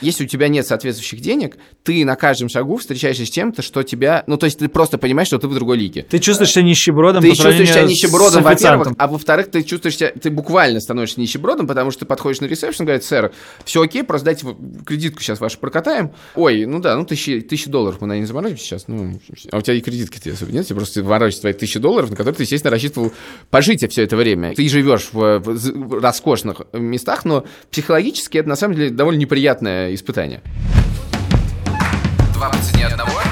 Если у тебя нет соответствующих денег, ты на каждом шагу встречаешься с тем-то, что тебя... Ну, то есть ты просто понимаешь, что ты в другой лиге. Ты чувствуешь себя нищебродом Ты чувствуешь себя нищебродом, во-первых, а во-вторых, ты чувствуешь себя, ты буквально становишься нищебродом, потому что ты подходишь на ресепшн, говорит, сэр, все окей, просто дайте кредитку сейчас вашу прокатаем. Ой, ну да, ну тысячи, тысячи долларов мы на ней заморозим сейчас. Ну, а у тебя и кредитки-то особо нет, тебе просто ворочаются твои тысячи долларов, на которые ты, естественно, рассчитывал пожить все это время. Ты живешь в, в роскошных местах, но психологически это на самом деле довольно неприятное испытание. Два по цене одного.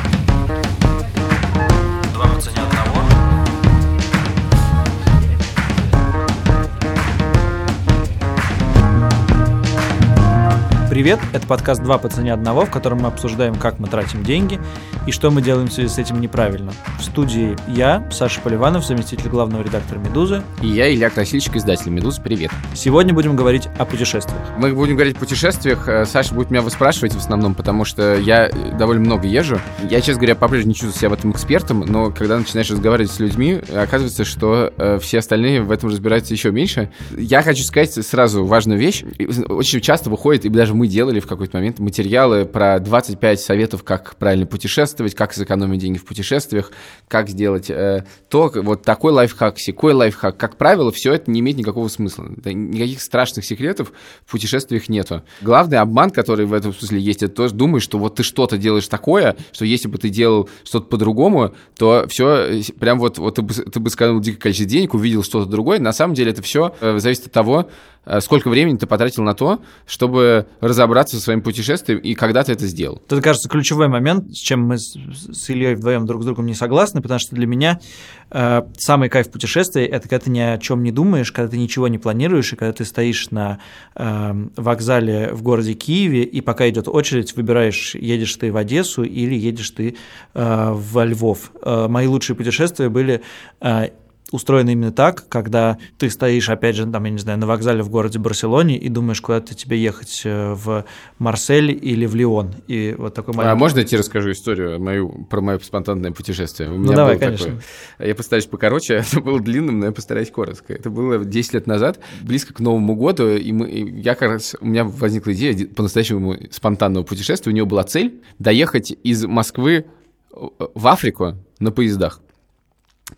Привет, это подкаст «Два по цене одного», в котором мы обсуждаем, как мы тратим деньги и что мы делаем в связи с этим неправильно. В студии я, Саша Поливанов, заместитель главного редактора «Медузы». И я, Илья Красильщик, издатель «Медуз». Привет. Сегодня будем говорить о путешествиях. Мы будем говорить о путешествиях. Э, Саша будет меня выспрашивать в основном, потому что я э, довольно много езжу. Я, честно говоря, по-прежнему не чувствую себя в этом экспертом, но когда начинаешь разговаривать с людьми, оказывается, что э, все остальные в этом разбираются еще меньше. Я хочу сказать сразу важную вещь. Очень часто выходит, и даже мы делали в какой-то момент материалы про 25 советов, как правильно путешествовать, как сэкономить деньги в путешествиях, как сделать э, то, вот такой лайфхак, секой лайфхак. Как правило, все это не имеет никакого смысла. Никаких страшных секретов в путешествиях нету. Главный обман, который в этом смысле есть, это тоже думаешь, что вот ты что-то делаешь такое, что если бы ты делал что-то по-другому, то все прям вот, вот ты, бы, ты бы сэкономил дикое количество денег, увидел что-то другое. На самом деле это все зависит от того, э, сколько времени ты потратил на то, чтобы разобраться со своим путешествием и когда ты это сделал. Это, кажется, ключевой момент, с чем мы с Ильей вдвоем друг с другом не согласны, потому что для меня э, самый кайф путешествия – это когда ты ни о чем не думаешь, когда ты ничего не планируешь, и когда ты стоишь на э, вокзале в городе Киеве, и пока идет очередь, выбираешь, едешь ты в Одессу или едешь ты э, во Львов. Э, мои лучшие путешествия были э, устроено именно так, когда ты стоишь, опять же, там, я не знаю, на вокзале в городе Барселоне и думаешь, куда-то тебе ехать э, в Марсель или в Лион. И вот такой А маленький... можно я тебе расскажу историю мою, про мое спонтанное путешествие? У Ну, меня давай, было конечно. такое. Я постараюсь покороче, это было длинным, но я постараюсь коротко. Это было 10 лет назад, близко к Новому году, и, мы, и я как раз, у меня возникла идея по-настоящему спонтанного путешествия. У него была цель доехать из Москвы в Африку на поездах.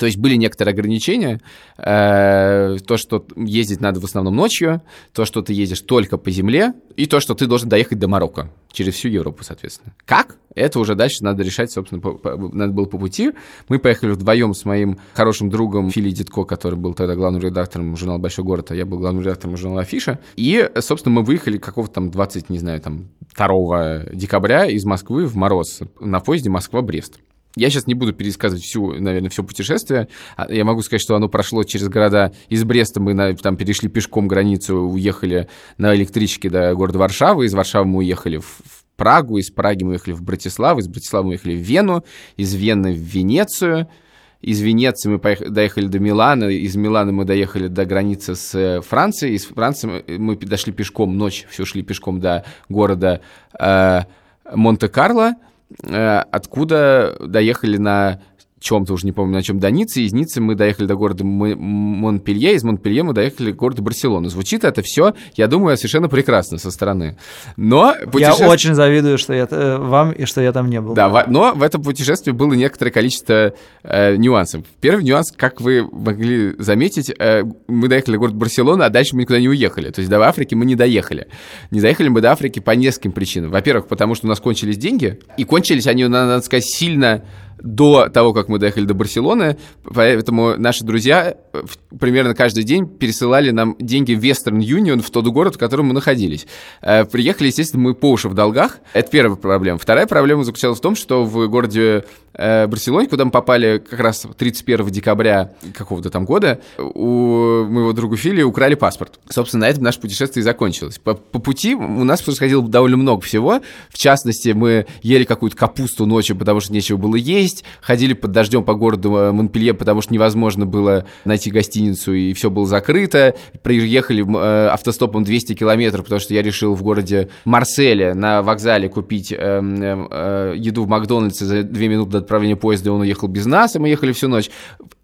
То есть были некоторые ограничения, э, то, что ездить надо в основном ночью, то, что ты ездишь только по земле, и то, что ты должен доехать до Марокко, через всю Европу, соответственно. Как? Это уже дальше надо решать, собственно, по- по- надо было по пути. Мы поехали вдвоем с моим хорошим другом Фили Дитко, который был тогда главным редактором журнала «Большой город», а я был главным редактором журнала «Афиша». И, собственно, мы выехали какого-то там 20, не знаю, там 2 декабря из Москвы в мороз на поезде Москва-Брест. Я сейчас не буду пересказывать всю, наверное, все путешествие. А Я могу сказать, что оно прошло через города. Из Бреста мы на- там перешли пешком границу, уехали на электричке до города Варшавы. Из Варшавы мы уехали в Прагу, из Праги мы уехали в Братиславу, из Братиславы мы уехали в Вену, из Вены в Венецию. Из Венеции мы поех- доехали до Милана, из Милана мы доехали до границы с э, Францией, из Франции мы- мы дошли пешком, ночь все шли пешком до города э, Монте-Карло, э, откуда доехали на чем-то, уже не помню, на чем, до Ниццы. Из Ниццы мы доехали до города Монпелье, из Монпелье мы доехали до города Барселона. Звучит это все, я думаю, совершенно прекрасно со стороны. Но Я путеше- очень завидую, что я э, вам и что я там не был. да, но в этом путешествии было некоторое количество э, нюансов. Первый нюанс, как вы могли заметить, э, мы доехали в город Барселона, а дальше мы никуда не уехали. То есть до Африки мы не доехали. Не доехали мы до Африки по нескольким причинам. Во-первых, потому что у нас кончились деньги, и кончились они, надо сказать, сильно до того, как мы доехали до Барселоны, поэтому наши друзья э, примерно каждый день пересылали нам деньги в Western Union, в тот город, в котором мы находились. Э, Приехали, естественно, мы по уши в долгах. Это первая проблема. Вторая проблема заключалась в том, что в городе э, Барселоне, куда мы попали как раз 31 декабря какого-то там года, у моего друга Фили украли паспорт. Собственно, на этом наше путешествие и закончилось. По, по пути у нас происходило довольно много всего. В частности, мы ели какую-то капусту ночью, потому что нечего было есть, ходили под дождем по городу э, Монпелье, потому что невозможно было найти гостиницу, и все было закрыто. Приехали э, автостопом 200 километров, потому что я решил в городе Марселе на вокзале купить э, э, еду в Макдональдсе за 2 минуты до отправления поезда, и он уехал без нас, и мы ехали всю ночь.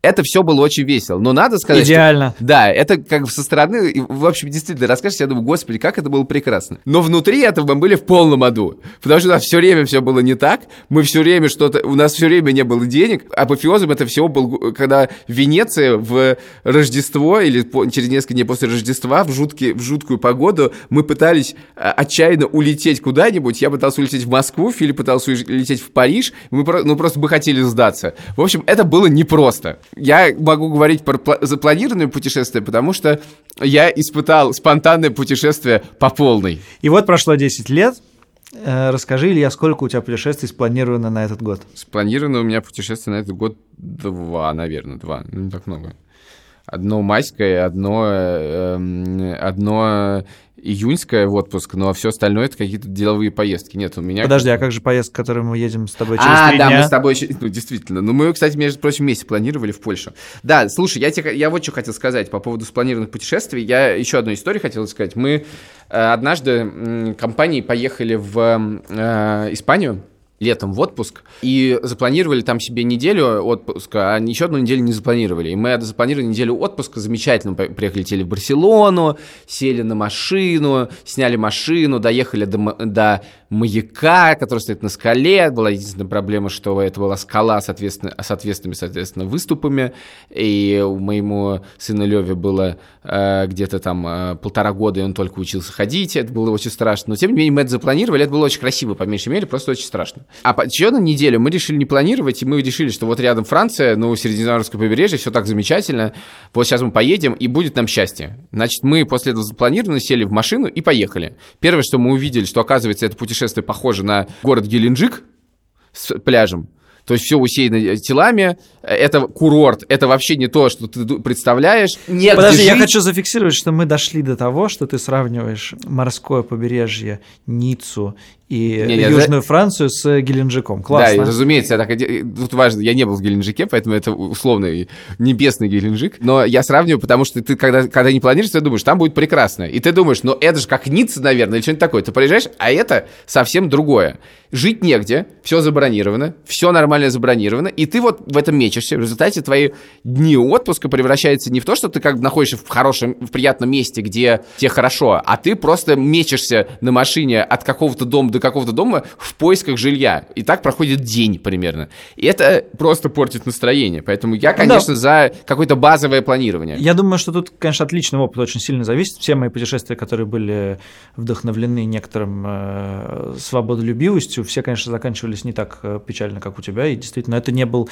Это все было очень весело. Но надо сказать, Идеально. Что, да, это как со стороны, в общем, действительно, расскажешь, я думаю, господи, как это было прекрасно. Но внутри этого мы были в полном аду. Потому что у нас все время все было не так. Мы все время что-то... У нас все время не было денег. Апофеозом это всего был, когда в Венеции в Рождество или по, через несколько дней после Рождества в, жуткий, в жуткую погоду мы пытались а, отчаянно улететь куда-нибудь. Я пытался улететь в Москву, Филипп пытался улететь в Париж. Мы ну, просто бы хотели сдаться. В общем, это было непросто. Я могу говорить про запланированное путешествие, потому что я испытал спонтанное путешествие по полной. И вот прошло 10 лет, э, Расскажи, Илья, сколько у тебя путешествий спланировано на этот год? Спланировано у меня путешествие на этот год два, наверное, два. Ну, не так много. Одно майское, одно, э, одно июньская в отпуск, но все остальное это какие-то деловые поездки. Нет, у меня... Подожди, а как же поездка, которую мы едем с тобой через а, да, дня? мы с тобой еще... Ну, действительно. Ну, мы, кстати, между прочим, вместе планировали в Польшу. Да, слушай, я, тебе, я вот что хотел сказать по поводу спланированных путешествий. Я еще одну историю хотел сказать. Мы э, однажды компанией поехали в э, Испанию, летом в отпуск и запланировали там себе неделю отпуска, а еще одну неделю не запланировали. И мы запланировали неделю отпуска, замечательно приехали, в Барселону, сели на машину, сняли машину, доехали до, до маяка, который стоит на скале. Была единственная проблема, что это была скала соответственно, с ответственными, соответственно, выступами. И у моему сыну Леве было э, где-то там э, полтора года, и он только учился ходить. Это было очень страшно. Но, тем не менее, мы это запланировали. Это было очень красиво, по меньшей мере, просто очень страшно. А еще на неделю мы решили не планировать, и мы решили, что вот рядом Франция, ну, Средиземноморское побережье, все так замечательно. Вот сейчас мы поедем, и будет нам счастье. Значит, мы после этого запланированно сели в машину и поехали. Первое, что мы увидели, что, оказывается, это путешествие похоже на город Геленджик с пляжем. То есть все усеяно телами, это курорт, это вообще не то, что ты представляешь. Нет, Подожди, я хочу зафиксировать, что мы дошли до того, что ты сравниваешь морское побережье, Ниццу и не, не, Южную за... Францию с Геленджиком. Классно. Да, разумеется, так, тут важно, я не был в Геленджике, поэтому это условный небесный Геленджик, но я сравниваю, потому что ты, когда, когда не планируешь, ты думаешь, там будет прекрасно, и ты думаешь, ну это же как Ницца, наверное, или что-нибудь такое, ты приезжаешь, а это совсем другое. Жить негде, все забронировано, все нормально забронировано, и ты вот в этом мечешься, в результате твои дни отпуска превращаются не в то, что ты как бы находишься в хорошем, в приятном месте, где тебе хорошо, а ты просто мечешься на машине от какого-то дома до какого-то дома в поисках жилья. И так проходит день примерно. И это просто портит настроение. Поэтому я, конечно, да. за какое-то базовое планирование. Я думаю, что тут, конечно, отличный опыт очень сильно зависит. Все мои путешествия, которые были вдохновлены некоторым э, свободолюбивостью, все, конечно, заканчивались не так э, печально, как у тебя. И действительно, это не был,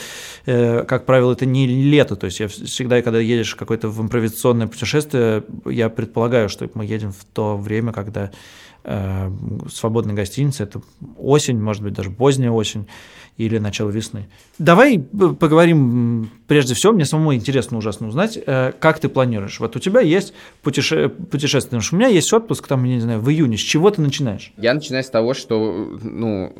э, как правило, это не лето. То есть я всегда, когда едешь в какое-то в импровизационное путешествие, я предполагаю, что мы едем в то время, когда свободной гостиницы. Это осень, может быть, даже поздняя осень или начало весны. Давай поговорим прежде всего, мне самому интересно ужасно узнать, э, как ты планируешь. Вот у тебя есть путеше... путешествие, у меня есть отпуск, там, я не знаю, в июне. С чего ты начинаешь? Я начинаю с того, что, ну,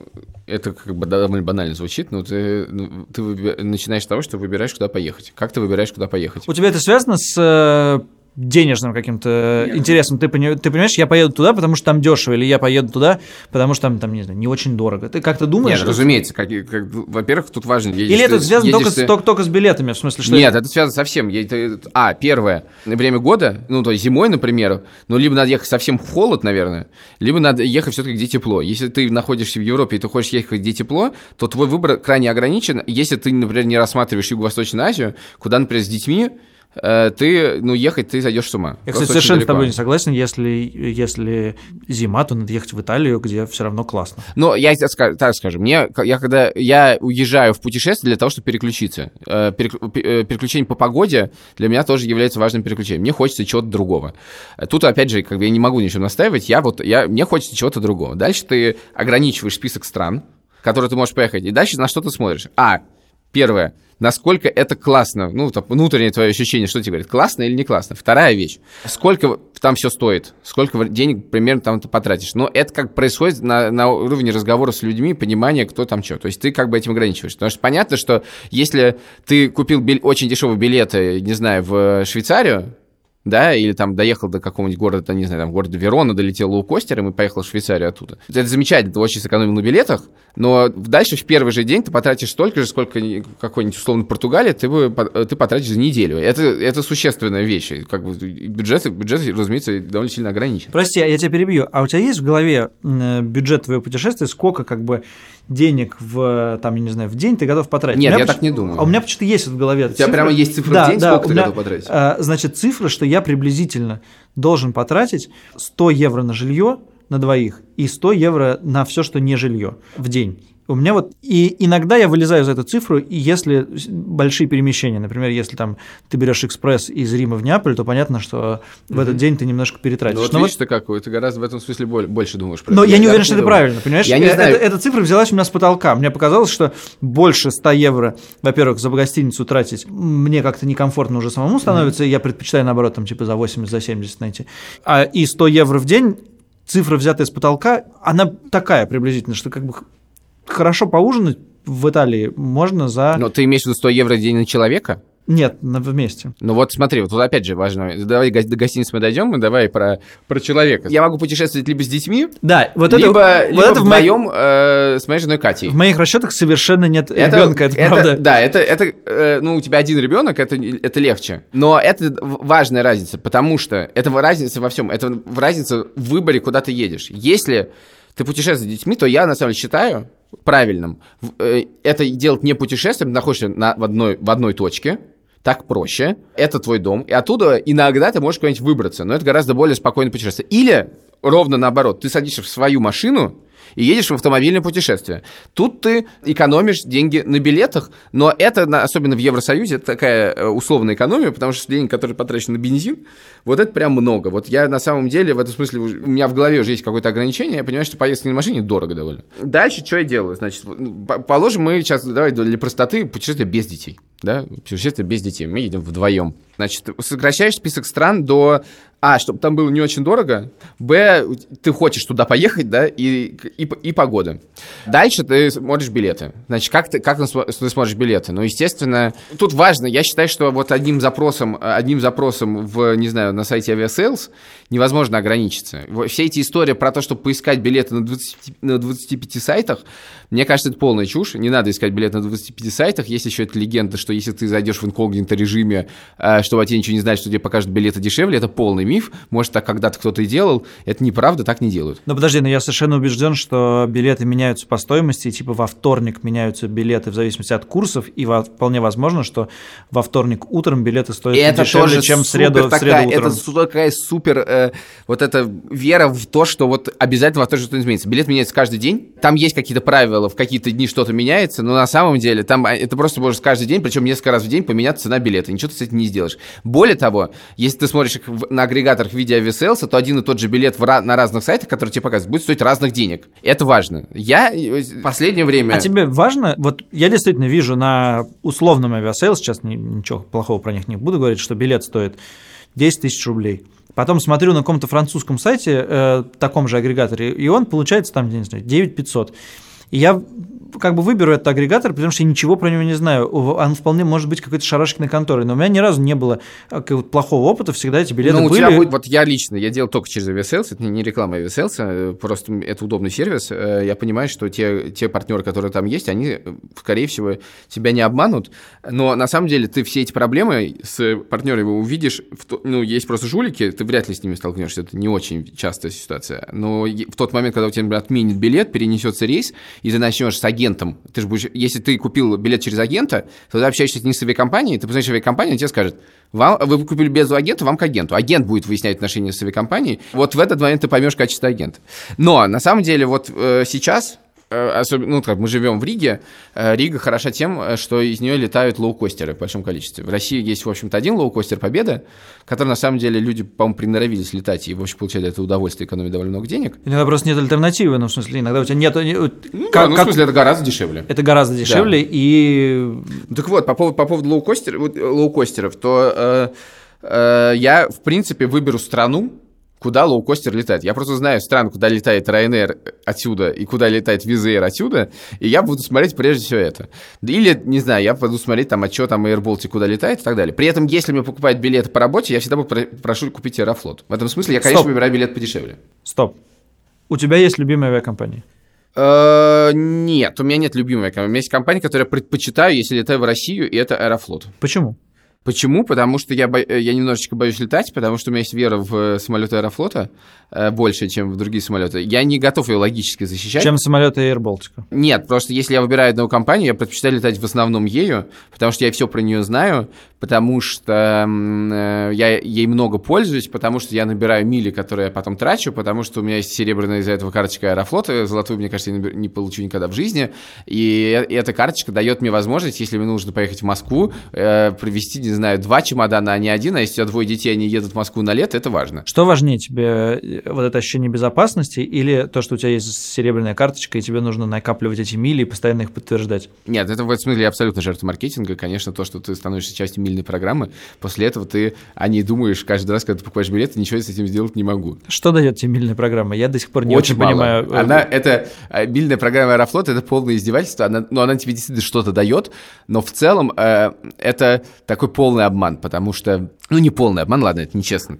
это как бы довольно банально звучит, но ты, ну, ты начинаешь с того, что выбираешь, куда поехать. Как ты выбираешь, куда поехать? У тебя это связано с э, денежным каким-то Нет. интересом. Ты, ты понимаешь, я поеду туда, потому что там дешево, или я поеду туда, потому что там, там не знаю, не очень дорого. Ты как-то думаешь? Нет, разумеется. Как, как, во-первых, тут важно... Едешь, или это связано только, ты... с, только, только с билетами, в смысле, что... Нет, это связано совсем. А, первое, время года, ну, то есть зимой, например, ну, либо надо ехать совсем в холод, наверное, либо надо ехать все-таки где тепло. Если ты находишься в Европе и ты хочешь ехать где тепло, то твой выбор крайне ограничен. Если ты, например, не рассматриваешь Юго-Восточную Азию, куда, например, с детьми Э, ты, ну, ехать ты зайдешь с ума. Я, кстати, совершенно с тобой не согласен. Если, если зима, то надо ехать в Италию, где все равно классно. Но я так скажу, мне, я когда я уезжаю в путешествие для того, чтобы переключиться. Э, э, переключение по погоде для меня тоже является важным переключением. Мне хочется чего-то другого. Тут, опять же, как бы я не могу ничего настаивать, я вот, я, мне хочется чего-то другого. Дальше ты ограничиваешь список стран, которые ты можешь поехать, и дальше на что ты смотришь. А, первое, насколько это классно. Ну, там, внутреннее твое ощущение, что тебе говорит, классно или не классно. Вторая вещь, сколько там все стоит, сколько денег примерно там ты потратишь. Но это как происходит на, на уровне разговора с людьми, понимания, кто там что. То есть ты как бы этим ограничиваешь. Потому что понятно, что если ты купил биль, очень дешевые билеты, не знаю, в Швейцарию, да, или там доехал до какого-нибудь города, не знаю, там, города Верона, долетел лоукостером и поехал в Швейцарию оттуда. Это замечательно, ты очень сэкономил на билетах, но дальше в первый же день ты потратишь столько же, сколько какой-нибудь условно Португалии ты, бы, ты потратишь за неделю. Это, это существенная вещь. Как бы бюджет, бюджет, разумеется, довольно сильно ограничен. Прости, я тебя перебью. А у тебя есть в голове бюджет твоего путешествия, сколько как бы денег в, там, я не знаю, в день ты готов потратить. Нет, я так не думаю. А у меня почему-то есть в голове У тебя прямо есть цифра да, в день, да, сколько ты меня, готов потратить? А, значит, цифра, что я приблизительно должен потратить 100 евро на жилье на двоих и 100 евро на все, что не жилье в день. У меня вот и иногда я вылезаю за эту цифру, и если большие перемещения, например, если там ты берешь экспресс из Рима в Неаполь, то понятно, что в этот день ты немножко перетратишь. Ну, вот Но видишь, вот... ты как, ты гораздо в этом смысле больше думаешь. Про Но это. я не уверен, что это правильно, понимаешь? Я не э, знаю. Эта, эта цифра взялась у меня с потолка. Мне показалось, что больше 100 евро, во-первых, за гостиницу тратить мне как-то некомфортно уже самому становится, mm-hmm. я предпочитаю, наоборот, там типа за 80, за 70 найти. А и 100 евро в день цифра, взятая с потолка, она такая приблизительно, что как бы хорошо поужинать в Италии можно за... Но ты имеешь в виду 100 евро в день на человека? Нет, на, вместе. Ну вот смотри, вот тут опять же важно. Давай до гостиницы мы дойдем, мы давай про, про человека. Я могу путешествовать либо с детьми, да, вот либо, это, либо вот это вдвоем моих... э, с моей женой Катей. В моих расчетах совершенно нет это, ребенка, это, это правда. Да, это, это э, ну, у тебя один ребенок, это, это легче. Но это важная разница, потому что это разница во всем. Это разница в выборе, куда ты едешь. Если ты путешествуешь с детьми, то я на самом деле считаю, правильным. Э, это делать не путешествием, находишься на, в, одной, в одной точке, так проще, это твой дом, и оттуда иногда ты можешь куда-нибудь выбраться, но это гораздо более спокойное путешествие. Или ровно наоборот, ты садишься в свою машину, и едешь в автомобильное путешествие. Тут ты экономишь деньги на билетах, но это, особенно в Евросоюзе, это такая э, условная экономия, потому что деньги, которые потрачены на бензин, вот это прям много. Вот я на самом деле в этом смысле, у меня в голове уже есть какое-то ограничение, я понимаю, что поездка на машине дорого довольно. Дальше что я делаю? Значит, положим, мы сейчас, давай для простоты, путешествие без детей. Да, путешествие без детей. Мы едем вдвоем. Значит, сокращаешь список стран до а, чтобы там было не очень дорого, б, ты хочешь туда поехать, да, и, и, и погода. Дальше ты смотришь билеты. Значит, как ты, как ты смотришь билеты? Ну, естественно, тут важно, я считаю, что вот одним запросом, одним запросом в, не знаю, на сайте Aviasales невозможно ограничиться. Все эти истории про то, чтобы поискать билеты на, 20, на 25 сайтах, мне кажется, это полная чушь. Не надо искать билеты на 25 сайтах. Есть еще эта легенда, что если ты зайдешь в инкогнито режиме, э, чтобы о тебе ничего не знать, что тебе покажут билеты дешевле, это полный. Может, так когда-то кто-то и делал. Это неправда, так не делают. Но подожди, но я совершенно убежден, что билеты меняются по стоимости, типа во вторник меняются билеты в зависимости от курсов, и во, вполне возможно, что во вторник утром билеты стоят это дешевле, чем в среду, такая, в среду утром. Это такая супер э, вот эта вера в то, что вот обязательно во вторник что-то изменится. Билет меняется каждый день, там есть какие-то правила, в какие-то дни что-то меняется, но на самом деле там а, это просто может каждый день, причем несколько раз в день поменяться цена билета, ничего ты с этим не сделаешь. Более того, если ты смотришь на агрегаторах в виде авиаселса, то один и тот же билет в, на разных сайтах, которые тебе показывают, будет стоить разных денег. Это важно. Я э, в последнее время... А тебе важно? Вот я действительно вижу на условном Aviasales, сейчас ничего плохого про них не буду говорить, что билет стоит 10 тысяч рублей. Потом смотрю на каком-то французском сайте, э, таком же агрегаторе, и он получается там, не знаю, 9500. И я как бы выберу этот агрегатор, потому что я ничего про него не знаю. Он вполне может быть какой-то шарашкиной конторой, но у меня ни разу не было э, плохого опыта, всегда эти билеты ну, были. Тебя будет, вот я лично, я делал только через Aviasales, это не реклама Aviasales, э, просто это удобный сервис. Э, я понимаю, что те, те партнеры, которые там есть, они, скорее всего, тебя не обманут, но на самом деле ты все эти проблемы с партнерами увидишь, в, ну, есть просто жулики, ты вряд ли с ними столкнешься, это не очень частая ситуация, но в тот момент, когда у тебя, отменит билет, перенесется рейс, и ты начнешь с агентом, ты же будешь, если ты купил билет через агента, то ты общаешься не с авиакомпанией, ты позвонишь авиакомпанию, тебе скажет, вам, вы купили без агента, вам к агенту. Агент будет выяснять отношения с авиакомпанией. Вот в этот момент ты поймешь качество агента. Но на самом деле вот э, сейчас особенно, ну, как мы живем в Риге, э, Рига хороша тем, э, что из нее летают лоукостеры в большом количестве. В России есть, в общем-то, один лоукостер «Победа», который, на самом деле, люди, по-моему, приноровились летать и, в общем, получали это удовольствие, экономить довольно много денег. Иногда просто нет альтернативы, ну, в смысле, иногда у тебя нет... Ну, как, да, ну, в смысле, это гораздо дешевле. Это гораздо дешевле, да. и... Так вот, по поводу, по поводу лоукостер, лоукостеров, то э, э, я, в принципе, выберу страну, куда лоукостер летает. Я просто знаю стран, куда летает Ryanair отсюда и куда летает Air отсюда, и я буду смотреть прежде всего это. Или, не знаю, я буду смотреть там, а что там Air Baltic куда летает и так далее. При этом, если мне покупают билеты по работе, я всегда буду прошу купить Аэрофлот. В этом смысле я, конечно, Стоп. выбираю билет подешевле. Стоп. У тебя есть любимая авиакомпания? Э, нет, у меня нет любимой компании. У меня есть компания, которую я предпочитаю, если летаю в Россию, и это Аэрофлот. Почему? Почему? Потому что я, бо... я немножечко боюсь летать, потому что у меня есть вера в э, самолеты Аэрофлота э, больше, чем в другие самолеты. Я не готов ее логически защищать. Чем самолеты Air Baltica? Нет, просто если я выбираю одну компанию, я предпочитаю летать в основном ею, потому что я все про нее знаю, потому что э, я ей много пользуюсь, потому что я набираю мили, которые я потом трачу, потому что у меня есть серебряная из-за этого карточка Аэрофлота, золотую, мне кажется, я не получу никогда в жизни, и эта карточка дает мне возможность, если мне нужно поехать в Москву, э, провести, не знаю, два чемодана, а не один, а если у тебя двое детей, они едут в Москву на лето, это важно. Что важнее тебе, э, вот это ощущение безопасности или то, что у тебя есть серебряная карточка, и тебе нужно накапливать эти мили и постоянно их подтверждать? Нет, это в этом смысле абсолютно жертва маркетинга. Конечно, то, что ты становишься частью мильной программы, после этого ты о ней думаешь каждый раз, когда ты покупаешь билет, и ничего с этим сделать не могу. Что дает тебе мильная программа? Я до сих пор не очень, очень понимаю. Э, она, это, э, мильная программа Аэрофлот, это полное издевательство, она, ну, она тебе действительно что-то дает, но в целом э, это такой полный обман, потому что ну, не полный обман, ладно, это нечестно.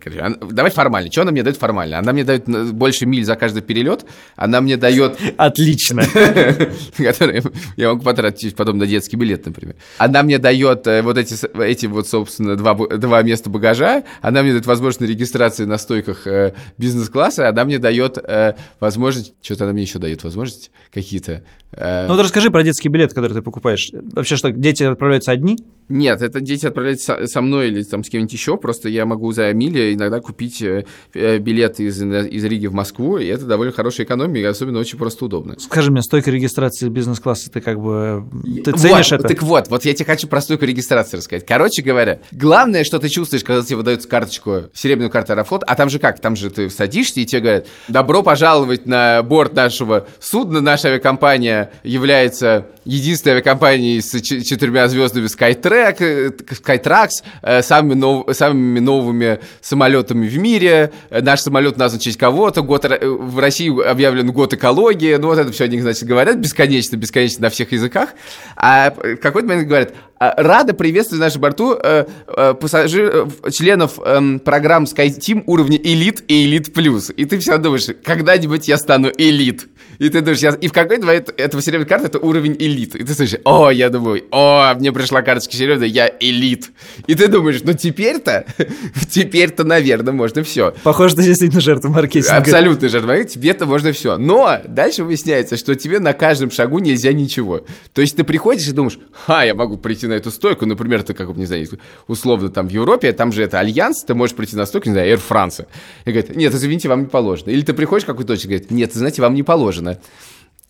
Давай формально. Что она мне дает формально? Она мне дает больше миль за каждый перелет, она мне дает... Отлично. Который я могу потратить потом на детский билет, например. Она мне дает э, вот эти, эти вот, собственно, два, два места багажа, она мне дает возможность регистрации на стойках э, бизнес-класса, она мне дает э, возможность... Что-то она мне еще дает возможность какие-то... Ну, вот расскажи про детский билет, который ты покупаешь. Вообще что, дети отправляются одни? Нет, это дети отправляются со мной или там с кем-нибудь еще, просто я могу за мили иногда купить э, э, билет из, из Риги в Москву, и это довольно хорошая экономия, и особенно очень просто удобно. Скажи мне, стойка регистрации бизнес-класса, ты как бы, ты ценишь вот, это? Так вот, вот я тебе хочу про стойку регистрации рассказать. Короче говоря, главное, что ты чувствуешь, когда тебе выдают карточку, серебряную карту Аэрофлот, а там же как, там же ты садишься, и тебе говорят, добро пожаловать на борт нашего судна, наша авиакомпания является единственной авиакомпанией с четырьмя звездами Skytrack, э, Skytrax, э, самыми, нов, самыми новыми самолетами в мире. Э, наш самолет назван честь кого-то. Год, в России объявлен год экологии. Ну, вот это все они, значит, говорят бесконечно, бесконечно на всех языках. А в какой-то момент говорят, «А, рада приветствовать на нашем борту э, э, пассажир, э, членов э, программ SkyTeam уровня Элит и Элит Плюс. И ты все думаешь, когда-нибудь я стану Элит. И ты думаешь, я... и в какой-то момент этого серебряной карты это уровень элит. И ты слышишь, о, я думаю, о, мне пришла карточка серебряная, я элит. И ты думаешь, ну теперь-то, теперь-то, наверное, можно все. Похоже, ты действительно жертва маркетинга. Абсолютно жертва маркетинга, тебе-то можно все. Но дальше выясняется, что тебе на каждом шагу нельзя ничего. То есть ты приходишь и думаешь, ха, я могу прийти на эту стойку, например, ты как, не знаю, условно там в Европе, там же это Альянс, ты можешь прийти на стойку, не знаю, Air France. И говорит, нет, извините, вам не положено. Или ты приходишь в какую-то точку, говорит, нет, знаете, вам не положено.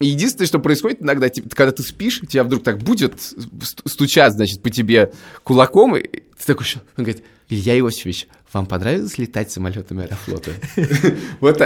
И единственное, что происходит иногда, когда ты спишь, тебя вдруг так будет стучать, значит, по тебе кулаком, и ты такой, он говорит, Илья Иосифович, вам понравилось летать самолетами Аэрофлота? Вот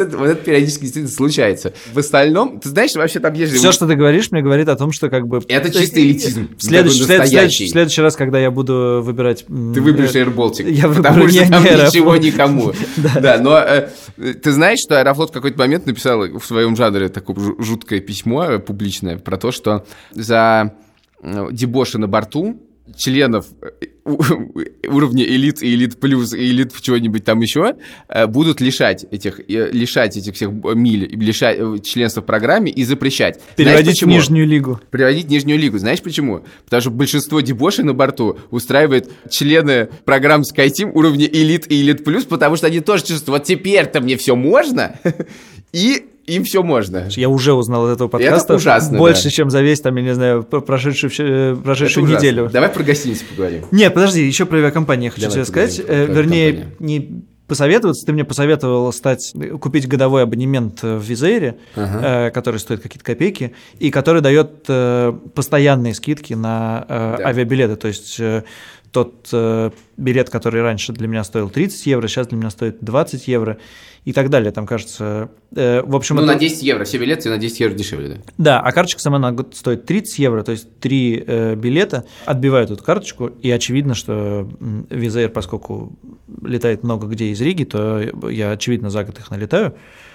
это периодически действительно случается. В остальном, ты знаешь, вообще там есть... Все, что ты говоришь, мне говорит о том, что как бы... Это чистый элитизм. В следующий раз, когда я буду выбирать... Ты выберешь Air Baltic. Я выберу Потому что там ничего никому. Да, но э, ты знаешь, что Аэрофлот в какой-то момент написал в своем жанре такое жуткое письмо э, публичное про то, что за э, дебоши на борту членов э, уровня элит и элит плюс и элит чего-нибудь там еще э, будут лишать этих э, лишать этих всех миль лишать членства в программе и запрещать. Переводить в нижнюю лигу. Переводить в нижнюю лигу. Знаешь почему? Потому что большинство дебошей на борту устраивает члены программ SkyTeam уровня элит и элит плюс потому что они тоже чувствуют вот теперь-то мне все можно? И им все можно. Я уже узнал от этого подкаста. Это ужасно, Больше, да. чем за весь, там, я не знаю, прошедшую, э, прошедшую неделю. Давай про гостиницу поговорим. Нет, подожди, еще про авиакомпанию хочу Давай тебе сказать. Э, вернее, не посоветоваться. Ты мне посоветовал стать, купить годовой абонемент в Визере, ага. э, который стоит какие-то копейки, и который дает э, постоянные скидки на э, да. авиабилеты. То есть э, тот э, билет, который раньше для меня стоил 30 евро, сейчас для меня стоит 20 евро и так далее. Там, кажется, э, в общем... Ну, это... на 10 евро, все билеты на 10 евро дешевле, да? Да, а карточка сама на год стоит 30 евро, то есть три э, билета, отбивают эту карточку, и очевидно, что Визаир, поскольку летает много где из Риги, то я, очевидно, за год их налетаю.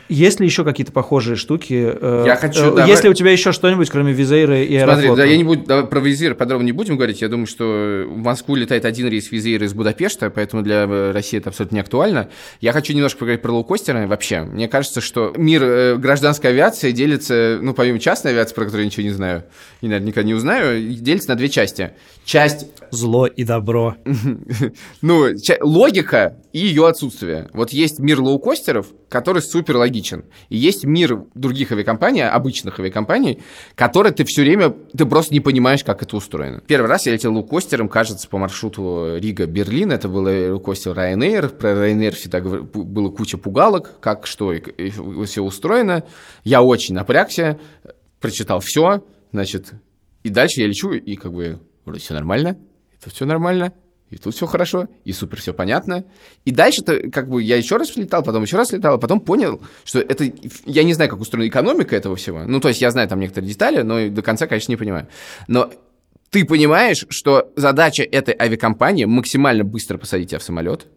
Есть ли еще какие-то похожие штуки? Э, я хочу, э, давай... Есть ли у тебя еще что-нибудь, кроме Визейра и Аэрофлота? Смотри, да, я не буду, давай, про Визейр подробно не будем говорить. Я думаю, что в Москву летает один рейс Визейра из Будапешта, поэтому для э, России это абсолютно не актуально. Я хочу немножко поговорить про лоукостеры вообще. Мне кажется, что мир гражданской авиации делится, ну, помимо частной авиации, про которую я ничего не знаю, и, наверное, никогда не узнаю, делится на две части. Часть... Зло и добро. ну, логика и ее отсутствие. Вот есть мир лоукостеров, который супер логичен. И есть мир других авиакомпаний, обычных авиакомпаний, которые ты все время, ты просто не понимаешь, как это устроено. Первый раз я летел лоукостером, кажется, по маршруту Рига-Берлин, это был лоукостер Ryanair, про Ryanair всегда было куча пугалок, как что и, и все устроено. Я очень напрягся, прочитал все, значит, и дальше я лечу, и как бы вроде все нормально, это все нормально, и тут все хорошо, и супер все понятно. И дальше-то, как бы, я еще раз летал, потом еще раз летал, а потом понял, что это... Я не знаю, как устроена экономика этого всего. Ну, то есть я знаю там некоторые детали, но до конца, конечно, не понимаю. Но ты понимаешь, что задача этой авиакомпании максимально быстро посадить тебя в самолет,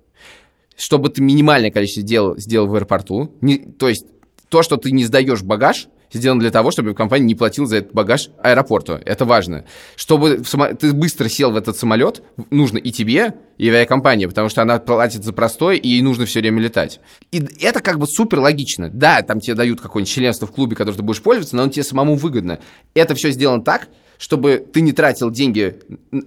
чтобы ты минимальное количество дел сделал в аэропорту. Не, то есть то, что ты не сдаешь багаж, сделан для того, чтобы компания не платила за этот багаж аэропорту. Это важно. Чтобы ты быстро сел в этот самолет, нужно и тебе, и авиакомпания, потому что она платит за простой, и ей нужно все время летать. И это как бы супер логично. Да, там тебе дают какое-нибудь членство в клубе, которым ты будешь пользоваться, но он тебе самому выгодно. Это все сделано так, чтобы ты не тратил деньги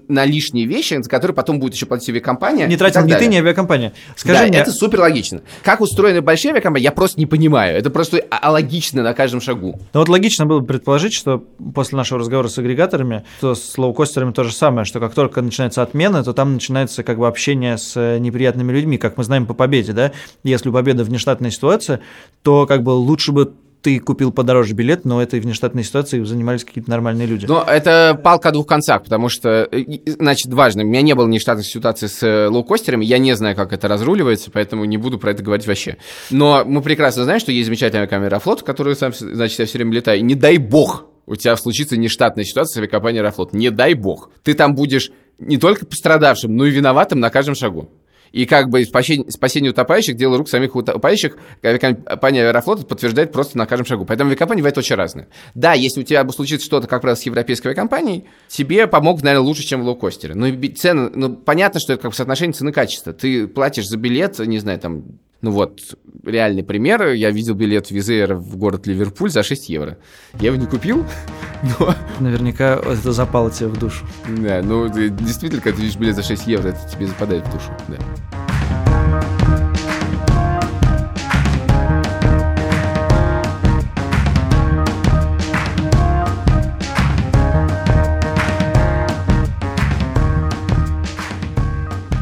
на лишние вещи, за которые потом будет еще платить авиакомпания. Не тратил ни далее. ты, ни авиакомпания. Скажи да, мне... это супер логично. Как устроены большие авиакомпании, я просто не понимаю. Это просто алогично на каждом шагу. Ну вот логично было бы предположить, что после нашего разговора с агрегаторами, то с лоукостерами то же самое, что как только начинается отмена, то там начинается как бы общение с э, неприятными людьми, как мы знаем по победе, да? Если у победы внештатная ситуация, то как бы лучше бы ты купил подороже билет, но этой внештатной ситуации занимались какие-то нормальные люди. Но это палка о двух концах, потому что, э, значит, важно, у меня не было внештатной ситуации с э, лоукостерами, я не знаю, как это разруливается, поэтому не буду про это говорить вообще. Но мы прекрасно знаем, что есть замечательная камера флот, которую, сам, значит, я все время летаю, не дай бог у тебя случится нештатная ситуация с авиакомпанией Аэрофлот. Не дай бог. Ты там будешь не только пострадавшим, но и виноватым на каждом шагу. И как бы спасение, спасение утопающих, дело рук самих утопающих, авиакомпания Аэрофлот подтверждает просто на каждом шагу. Поэтому авиакомпании бывают очень разные. Да, если у тебя случится что-то, как правило, с европейской авиакомпанией, тебе помогут, наверное, лучше, чем лоукостеры. Но цены, ну, понятно, что это как соотношение цены-качества. Ты платишь за билет, не знаю, там, ну вот, реальный пример. Я видел билет Визер в город Ливерпуль за 6 евро. Я его не купил, но... Наверняка это запало тебе в душу. Да, ну, действительно, когда ты видишь билет за 6 евро, это тебе западает в душу, да.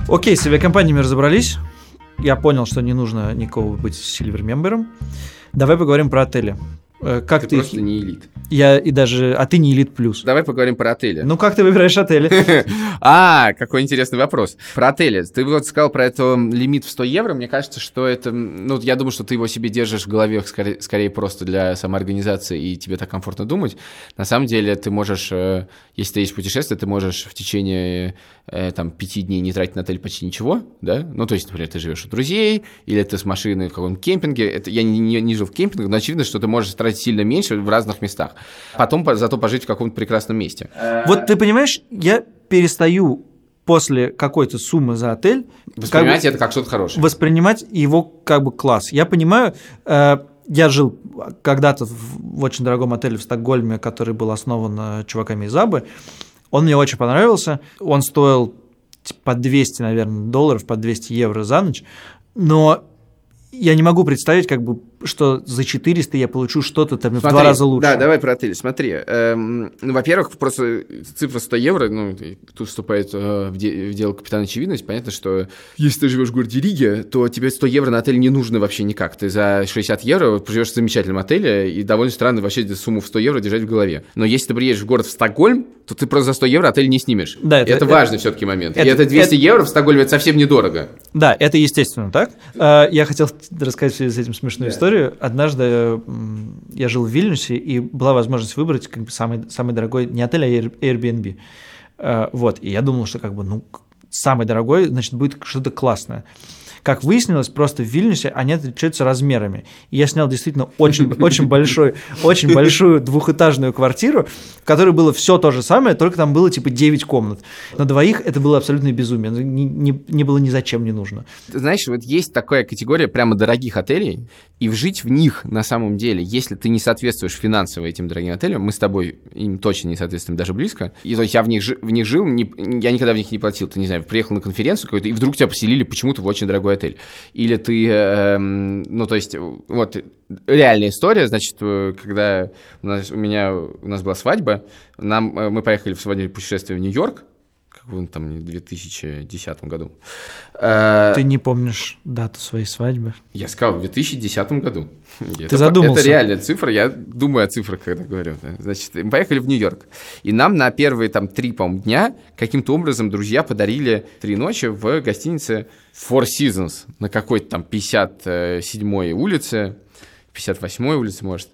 Окей, с авиакомпаниями разобрались я понял, что не нужно никого быть сильвер-мембером. Давай поговорим про отели. Э, как ты, ты просто не элит. Я и даже, а ты не элит плюс. Давай поговорим про отели. Ну как ты выбираешь отели? А, какой интересный вопрос. Про отели. Ты вот сказал про это лимит в 100 евро. Мне кажется, что это, ну я думаю, что ты его себе держишь в голове скорее, просто для самоорганизации и тебе так комфортно думать. На самом деле ты можешь, э, если ты есть путешествие, ты можешь в течение э, там пяти дней не тратить на отель почти ничего, да? Ну то есть, например, ты живешь у друзей или ты с машиной в каком-то кемпинге. Это я не, не, не жил в кемпинге, но очевидно, что ты можешь тратить сильно меньше в разных местах. Потом зато пожить в каком-то прекрасном месте. Вот ты понимаешь, я перестаю после какой-то суммы за отель воспринимать как бы, это как что-то хорошее. Воспринимать его как бы класс. Я понимаю, э, я жил когда-то в, в очень дорогом отеле в Стокгольме, который был основан э, чуваками из Абы. Он мне очень понравился. Он стоил по 200, наверное, долларов, по 200 евро за ночь. Но я не могу представить, как бы что за 400 я получу что-то там Смотри, в два раза лучше. Да, давай про отель. Смотри, эм, ну, во-первых, просто цифра 100 евро, ну, тут вступает э, в, де- в дело капитан очевидность. Понятно, что если ты живешь в городе Риге, то тебе 100 евро на отель не нужно вообще никак. Ты за 60 евро живешь в замечательном отеле, и довольно странно вообще сумму в 100 евро держать в голове. Но если ты приедешь в город в Стокгольм, то ты просто за 100 евро отель не снимешь. Да, это, это важный все-таки момент. Это, и это 200 это, евро в Стокгольме, это совсем недорого. Да, это естественно так. Э, я хотел рассказать с этим смешную да. Историю. Однажды я жил в Вильнюсе, и была возможность выбрать как бы самый, самый дорогой не отель, а Airbnb. Э, вот, и я думал, что как бы, ну, самый дорогой, значит, будет что-то классное. Как выяснилось, просто в Вильнюсе они отличаются размерами. И я снял действительно очень, очень, большой, очень большую двухэтажную квартиру, в которой было все то же самое, только там было типа 9 комнат. На двоих это было абсолютно безумие. Не, не, не было ни зачем не нужно. Знаешь, вот есть такая категория прямо дорогих отелей, и вжить в них на самом деле, если ты не соответствуешь финансово этим дорогим отелям, мы с тобой им точно не соответствуем даже близко, и то есть я в них, в них жил, не, я никогда в них не платил, ты не знаю, приехал на конференцию какую-то, и вдруг тебя поселили почему-то в очень дорогой отель. Или ты, э, ну, то есть, вот, реальная история, значит, э, когда у, нас, у меня, у нас была свадьба, нам, э, мы поехали в свадебное путешествие в Нью-Йорк, как бы там, в 2010 году. Э, ты не помнишь дату своей свадьбы? Я сказал, в 2010 году. Ты это, задумался? Это реальная цифра, я думаю о цифрах, когда говорю. Значит, мы поехали в Нью-Йорк, и нам на первые там три, по дня каким-то образом друзья подарили три ночи в гостинице Four Seasons на какой-то там 57-й улице, 58-й улице, может,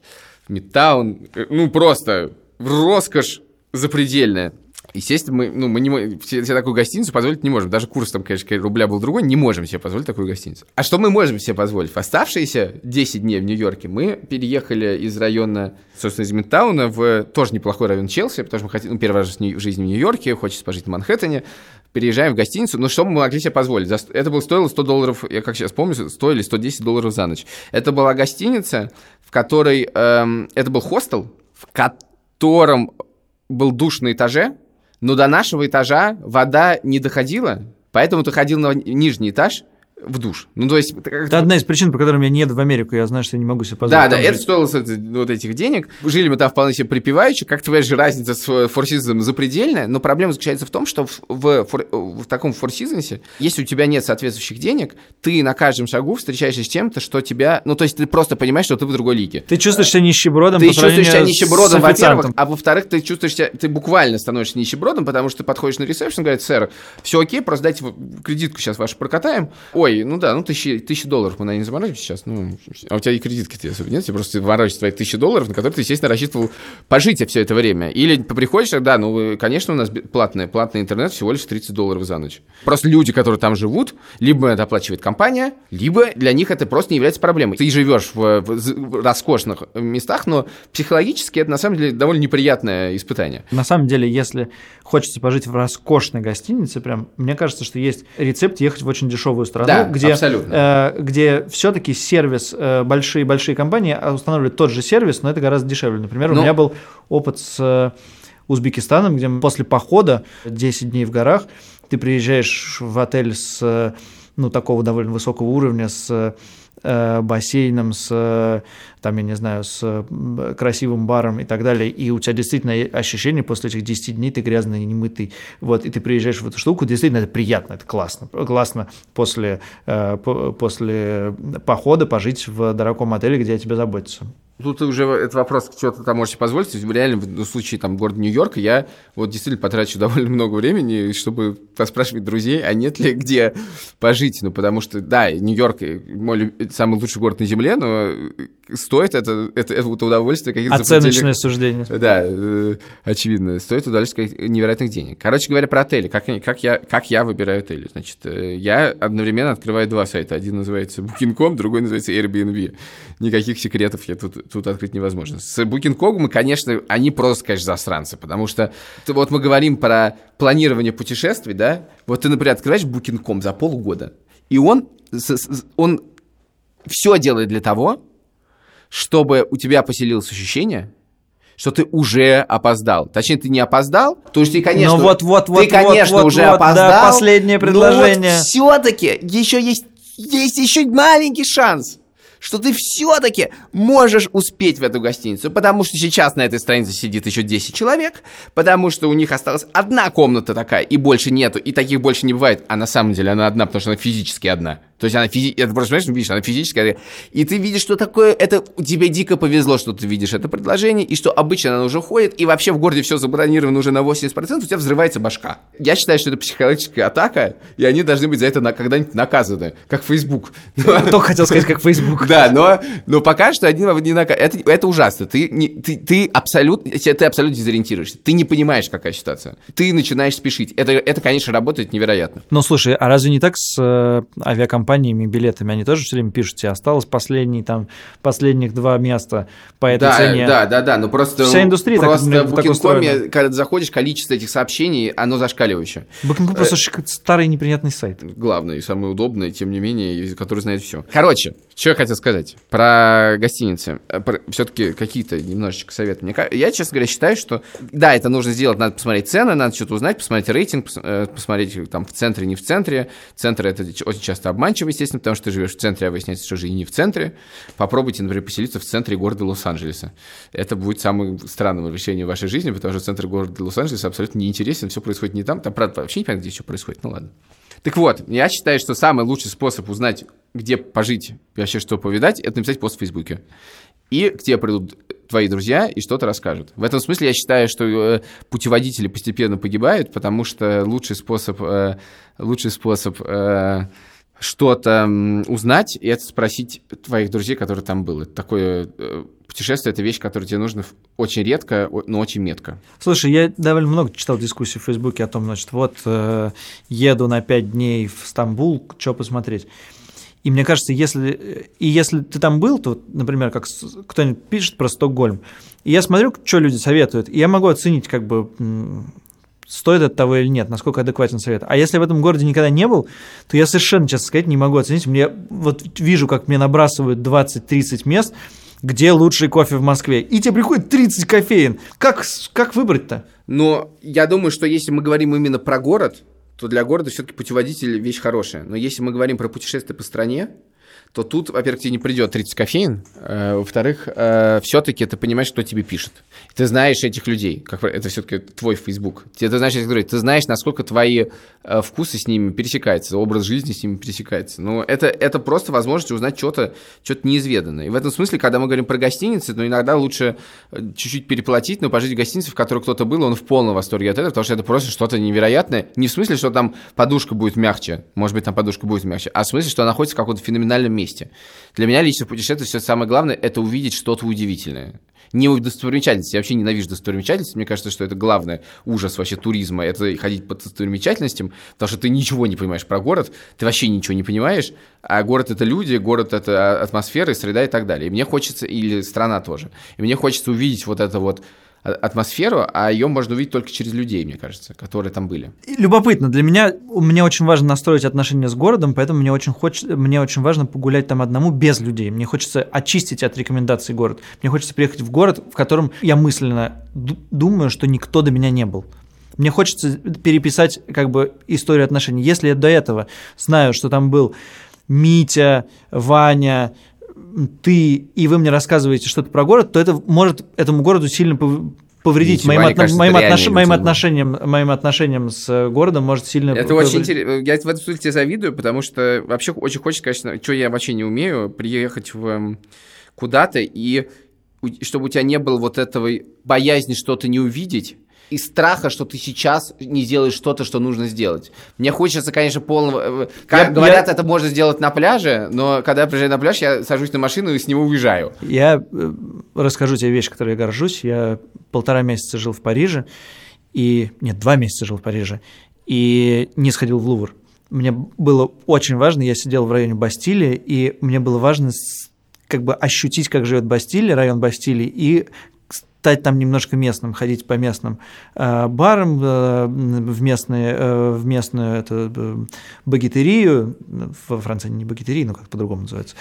Мидтаун, ну просто роскошь запредельная. Естественно, мы, ну, мы не себе, такую гостиницу позволить не можем. Даже курс там, конечно, рубля был другой, не можем себе позволить такую гостиницу. А что мы можем себе позволить? В оставшиеся 10 дней в Нью-Йорке мы переехали из района, собственно, из Мидтауна в тоже неплохой район Челси, потому что мы хотим, ну, первый раз в жизни в Нью-Йорке, хочется пожить в Манхэттене, переезжаем в гостиницу, но что мы могли себе позволить? Это было, стоило 100 долларов, я как сейчас помню, стоили 110 долларов за ночь. Это была гостиница, в которой, эм, это был хостел, в котором был душ на этаже, но до нашего этажа вода не доходила, поэтому ты ходил на нижний этаж, в душ. Ну, то есть... Это одна из причин, по которым я не еду в Америку, я знаю, что я не могу себе позволить. Да, да, жить. это стоило вот этих денег. Жили мы там вполне себе припеваючи, как твоя же разница с форсизоном запредельная, но проблема заключается в том, что в, в, в, в таком форсизонсе, если у тебя нет соответствующих денег, ты на каждом шагу встречаешься с чем-то, что тебя... Ну, то есть ты просто понимаешь, что ты в другой лиге. Ты чувствуешь себя нищебродом Ты чувствуешь себя нищебродом, во-первых, а во-вторых, ты чувствуешь себя... Ты буквально становишься нищебродом, потому что ты подходишь на ресепшн, говорит, сэр, все окей, просто дайте кредитку сейчас вашу прокатаем. Ой, ну да, ну тысячи тысячи, долларов мы на не заморозимся сейчас. Ну, а у тебя и кредитки особо нет, тебе просто ворочать твои тысячи долларов, на которые ты, естественно, рассчитывал пожить все это время. Или приходишь, да, ну, конечно, у нас платный, платный интернет всего лишь 30 долларов за ночь. Просто люди, которые там живут, либо это оплачивает компания, либо для них это просто не является проблемой. Ты живешь в, в роскошных местах, но психологически это на самом деле довольно неприятное испытание. На самом деле, если хочется пожить в роскошной гостинице, прям, мне кажется, что есть рецепт ехать в очень дешевую страну, да, где абсолютно. Э, где все-таки сервис, большие-большие э, компании устанавливают тот же сервис, но это гораздо дешевле. Например, ну, у меня был опыт с э, Узбекистаном, где после похода 10 дней в горах ты приезжаешь в отель с ну, такого довольно высокого уровня, с Э, бассейном, с, там, я не знаю, с красивым баром и так далее, и у тебя действительно ощущение после этих 10 дней ты грязный, немытый, вот, и ты приезжаешь в эту штуку, действительно это приятно, это классно, классно после, э, после похода пожить в дорогом отеле, где о тебе заботятся. Тут уже этот вопрос, что ты там можете позволить. Реально, в случае там, города Нью-Йорка я вот действительно потрачу довольно много времени, чтобы поспрашивать друзей, а нет ли где пожить. Ну, потому что, да, Нью-Йорк мой самый лучший город на Земле, но стоит это, это, это удовольствие каких-то... Оценочное суждение. Да, э, очевидно. Стоит удовольствие невероятных денег. Короче говоря, про отели. Как, как, я, как я выбираю отели? Значит, э, я одновременно открываю два сайта. Один называется Booking.com, другой называется Airbnb. Никаких секретов я тут, тут открыть невозможно. С Booking.com мы, конечно, они просто, конечно, засранцы, потому что вот мы говорим про планирование путешествий, да? Вот ты, например, открываешь Booking.com за полгода, и он, он все делает для того, чтобы у тебя поселилось ощущение, что ты уже опоздал. Точнее, ты не опоздал, то есть ты, конечно, ну, вот, вот, вот, ты, конечно, вот, уже вот, опоздал. Да, последнее предложение. Но вот все-таки еще есть, есть еще маленький шанс, что ты все-таки можешь успеть в эту гостиницу, потому что сейчас на этой странице сидит еще 10 человек, потому что у них осталась одна комната такая, и больше нету, и таких больше не бывает, а на самом деле она одна, потому что она физически одна. То есть она физи... это просто, понимаешь, видишь, она физическая. И ты видишь, что такое, это тебе дико повезло, что ты видишь это предложение, и что обычно оно уже ходит, и вообще в городе все забронировано уже на 80%, у тебя взрывается башка. Я считаю, что это психологическая атака, и они должны быть за это на, когда-нибудь наказаны, как Facebook. Только хотел сказать, как Facebook. Да, но, но пока что один не наказ... это, это ужасно. Ты, не, ты, ты, абсолютно, ты абсолютно дезориентируешься. Ты не понимаешь, какая ситуация. Ты начинаешь спешить. Это, это конечно, работает невероятно. Ну, слушай, а разве не так с э, авиакомпанией? Компаниями, билетами, они тоже все время пишут тебе, осталось последний, там, последних два места по этой да, цене. Да, да, да, но просто... Вся индустрия просто так, в Booking.com, когда заходишь, количество этих сообщений, оно зашкаливающее. Booking.com просто э, старый неприятный сайт. Главный самый удобный, тем не менее, который знает все. Короче, что я хотел сказать про гостиницы. Э, Все-таки какие-то немножечко советы. Мне, я, честно говоря, считаю, что да, это нужно сделать, надо посмотреть цены, надо что-то узнать, посмотреть рейтинг, э, посмотреть там в центре, не в центре. Центр это очень часто обманчиво обманчиво, естественно, потому что ты живешь в центре, а выясняется, что живи не в центре. Попробуйте, например, поселиться в центре города Лос-Анджелеса. Это будет самым странным решением вашей жизни, потому что центр города Лос-Анджелеса абсолютно неинтересен, все происходит не там. Там, правда, вообще не понятно, где что происходит. Ну ладно. Так вот, я считаю, что самый лучший способ узнать, где пожить вообще что повидать, это написать пост в Фейсбуке. И к тебе придут твои друзья и что-то расскажут. В этом смысле я считаю, что э, путеводители постепенно погибают, потому что лучший способ, э, лучший способ э, что-то узнать, и это спросить твоих друзей, которые там были. Такое э, путешествие – это вещь, которая тебе нужна очень редко, но очень метко. Слушай, я довольно много читал дискуссий в Фейсбуке о том, значит, вот э, еду на пять дней в Стамбул, что посмотреть. И мне кажется, если, и если ты там был, то, например, как кто-нибудь пишет про Стокгольм, и я смотрю, что люди советуют, и я могу оценить, как бы, стоит от того или нет, насколько адекватен совет. А если в этом городе никогда не был, то я совершенно, честно сказать, не могу оценить. Мне вот вижу, как мне набрасывают 20-30 мест, где лучший кофе в Москве. И тебе приходит 30 кофеин. Как, как выбрать-то? Но я думаю, что если мы говорим именно про город, то для города все-таки путеводитель вещь хорошая. Но если мы говорим про путешествие по стране, то тут, во-первых, тебе не придет 30 кофеин, э, во-вторых, э, все-таки ты понимаешь, кто тебе пишет. Ты знаешь этих людей, как это все-таки твой Facebook. Ты, ты знаешь ты знаешь, насколько твои э, вкусы с ними пересекаются, образ жизни с ними пересекается. Но это, это просто возможность узнать что-то что неизведанное. И в этом смысле, когда мы говорим про гостиницы, ну, иногда лучше э, чуть-чуть переплатить, но пожить в гостинице, в которой кто-то был, он в полном восторге от этого, потому что это просто что-то невероятное. Не в смысле, что там подушка будет мягче, может быть, там подушка будет мягче, а в смысле, что она находится в каком-то феноменальном месте. Для меня лично в путешествии все самое главное – это увидеть что-то удивительное. Не достопримечательности. Я вообще ненавижу достопримечательности. Мне кажется, что это главный ужас вообще туризма. Это ходить по достопримечательностям, потому что ты ничего не понимаешь про город, ты вообще ничего не понимаешь, а город – это люди, город – это атмосфера, среда и так далее. И мне хочется, или страна тоже, и мне хочется увидеть вот это вот атмосферу, а ее можно увидеть только через людей, мне кажется, которые там были. Любопытно. Для меня, мне очень важно настроить отношения с городом, поэтому мне очень, хоч, мне очень важно погулять там одному без людей. Мне хочется очистить от рекомендаций город. Мне хочется приехать в город, в котором я мысленно думаю, что никто до меня не был. Мне хочется переписать как бы историю отношений. Если я до этого знаю, что там был Митя, Ваня, ты и вы мне рассказываете что-то про город, то это может этому городу сильно повредить моим, отно... кажется, моим, отнош... моим, отношениям, моим отношениям с городом может сильно... Это повредить. очень интересно. Я в этом смысле тебе завидую, потому что вообще очень хочется, конечно, что я вообще не умею, приехать в эм, куда-то и чтобы у тебя не было вот этого боязни что-то не увидеть, из страха, что ты сейчас не сделаешь что-то, что нужно сделать. Мне хочется, конечно, полного... Э, как я, говорят, я... это можно сделать на пляже, но когда я приезжаю на пляж, я сажусь на машину и с него уезжаю. Я э, расскажу тебе вещь, которой я горжусь. Я полтора месяца жил в Париже, и... Нет, два месяца жил в Париже, и не сходил в Лувр. Мне было очень важно, я сидел в районе Бастилии, и мне было важно как бы ощутить, как живет Бастилия, район Бастилии, и стать там немножко местным, ходить по местным э, барам, э, в, местные, э, в местную это, э, багетерию, во Франции не багетерия, но как по-другому называется.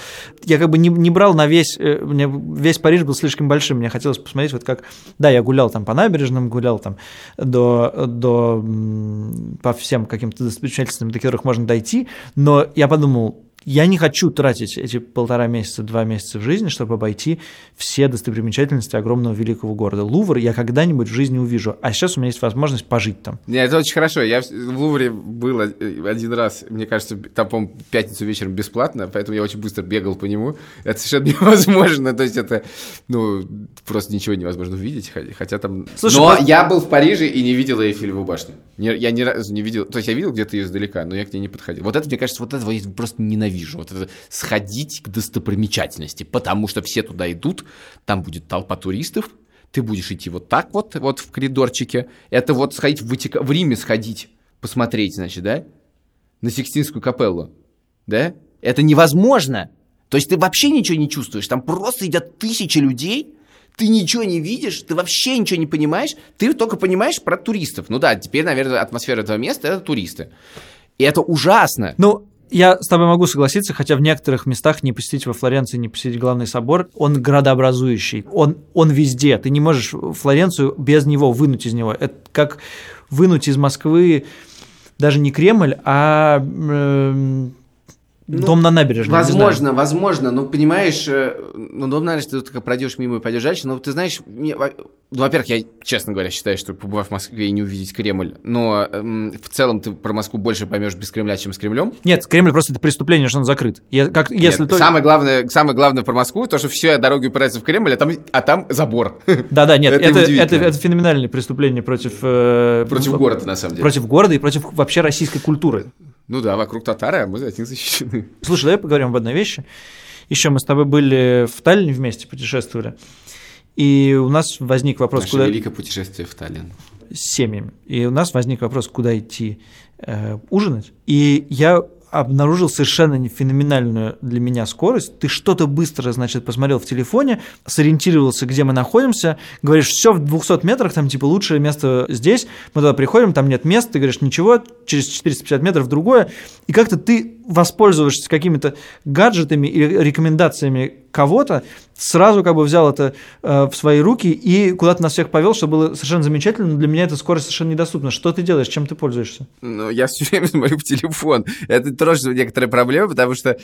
Я как бы не, не брал на весь, э, мне весь Париж был слишком большим, мне хотелось посмотреть вот как, да, я гулял там по набережным, гулял там до, до по всем каким-то достопримечательностям, до которых можно дойти, но я подумал, Я не хочу тратить эти полтора месяца, два месяца в жизни, чтобы обойти все достопримечательности огромного великого города. Лувр я когда-нибудь в жизни увижу, а сейчас у меня есть возможность пожить там. Нет, это очень хорошо. Я в Лувре был один раз, мне кажется, там, по-моему, пятницу вечером бесплатно, поэтому я очень быстро бегал по нему. Это совершенно невозможно, то есть это, ну, просто ничего невозможно увидеть, хотя там... Слушай, но я был в Париже и не видел Эйфелеву башню. Я ни разу не видел, то есть я видел где-то ее издалека, но я к ней не подходил. Вот это, мне кажется, вот этого я просто ненавижу. Вот это сходить к достопримечательности, потому что все туда идут, там будет толпа туристов, ты будешь идти вот так вот, вот в коридорчике. Это вот сходить в, Ватика... в Риме сходить, посмотреть, значит, да? На Сикстинскую капеллу, да? Это невозможно. То есть ты вообще ничего не чувствуешь. Там просто идут тысячи людей, ты ничего не видишь, ты вообще ничего не понимаешь, ты только понимаешь про туристов. Ну да, теперь, наверное, атмосфера этого места — это туристы. И это ужасно. Ну, я с тобой могу согласиться, хотя в некоторых местах не посетить во Флоренции, не посетить главный собор, он градообразующий, он, он везде. Ты не можешь Флоренцию без него вынуть из него. Это как вынуть из Москвы даже не Кремль, а э, ну, дом на набережной. Возможно, возможно. Ну, понимаешь, э, ну, дом на набережной, ты только пройдешь мимо и пойдешь дальше. Но ты знаешь, мне, ну, во-первых, я, честно говоря, считаю, что побывав в Москве и не увидеть Кремль, но эм, в целом ты про Москву больше поймешь без Кремля, чем с Кремлем. Нет, Кремль просто это преступление, что он закрыт. Я, как, если Нет, то... самое, главное, самое главное про Москву, то, что все дороги упираются в Кремль, а там, а там забор. Да-да, нет, это, это, это, это феноменальное преступление против... Э, против города, на самом деле. Против города и против вообще российской культуры. Ну да, вокруг татары, а мы за этим защищены. Слушай, давай поговорим об одной вещи. Еще мы с тобой были в Таллине вместе, путешествовали. И у нас возник вопрос, Наше куда... великое путешествие в Таллин. С семьями. И у нас возник вопрос, куда идти э, ужинать. И я обнаружил совершенно феноменальную для меня скорость. Ты что-то быстро, значит, посмотрел в телефоне, сориентировался, где мы находимся, говоришь, все в 200 метрах, там типа лучшее место здесь, мы туда приходим, там нет места, ты говоришь, ничего, через 450 метров другое, и как-то ты воспользовавшись какими-то гаджетами или рекомендациями кого-то, сразу как бы взял это э, в свои руки и куда-то нас всех повел, что было совершенно замечательно, но для меня эта скорость совершенно недоступна. Что ты делаешь, чем ты пользуешься? Ну, я все время смотрю в телефон. Это тоже некоторая проблема, потому что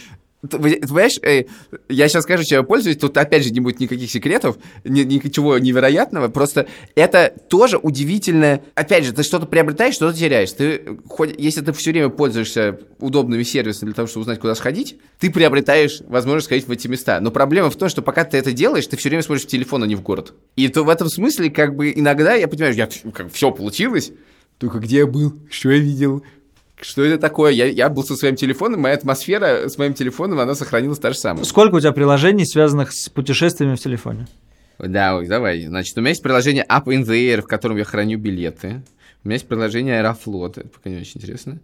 Понимаешь, э, я сейчас скажу, чем я пользуюсь, тут опять же не будет никаких секретов, ни, ничего невероятного, просто это тоже удивительно. Опять же, ты что-то приобретаешь, что-то теряешь. Ты, хоть, если ты все время пользуешься удобными сервисами для того, чтобы узнать, куда сходить, ты приобретаешь возможность сходить в эти места. Но проблема в том, что пока ты это делаешь, ты все время смотришь в телефон, а не в город. И то в этом смысле, как бы иногда я понимаю, я, как, все получилось, только где я был, что я видел, что это такое? Я, я был со своим телефоном, моя атмосфера с моим телефоном, она сохранилась та же самая. Сколько у тебя приложений, связанных с путешествиями в телефоне? Да, давай. Значит, у меня есть приложение Up in the Air, в котором я храню билеты. У меня есть приложение Аэрофлот, это пока не очень интересно.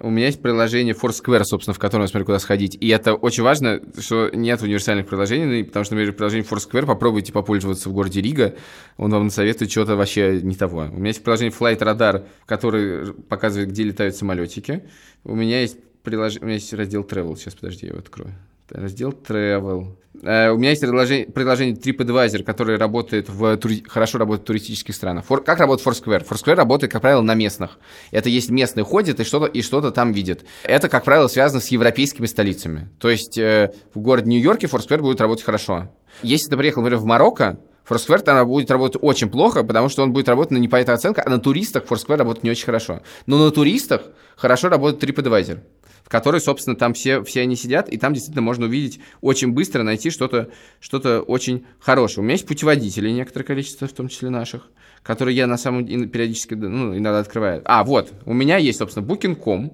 У меня есть приложение Foursquare, собственно, в котором я смотрю, куда сходить. И это очень важно, что нет универсальных приложений, потому что, например, приложение Foursquare попробуйте попользоваться в городе Рига, он вам советует что-то вообще не того. У меня есть приложение Flight Radar, который показывает, где летают самолетики. У меня есть приложение, у меня есть раздел Travel, сейчас, подожди, я его открою. Раздел Travel. Э, у меня есть предложение, предложение TripAdvisor, которое работает в, хорошо работает в туристических странах. For, как работает Foursquare? Foursquare работает, как правило, на местных. Это есть местные ходят и что-то, и что-то там видят. Это, как правило, связано с европейскими столицами. То есть э, в городе Нью-Йорке Foursquare будет работать хорошо. Если ты приехал, например, в Марокко, Foursquare там будет работать очень плохо, потому что он будет работать на не по этой оценке, а на туристах Foursquare работает не очень хорошо. Но на туристах хорошо работает TripAdvisor в которой, собственно, там все, все они сидят, и там действительно можно увидеть очень быстро, найти что-то что очень хорошее. У меня есть путеводители, некоторое количество, в том числе наших, которые я на самом деле периодически, ну, иногда открываю. А, вот, у меня есть, собственно, Booking.com,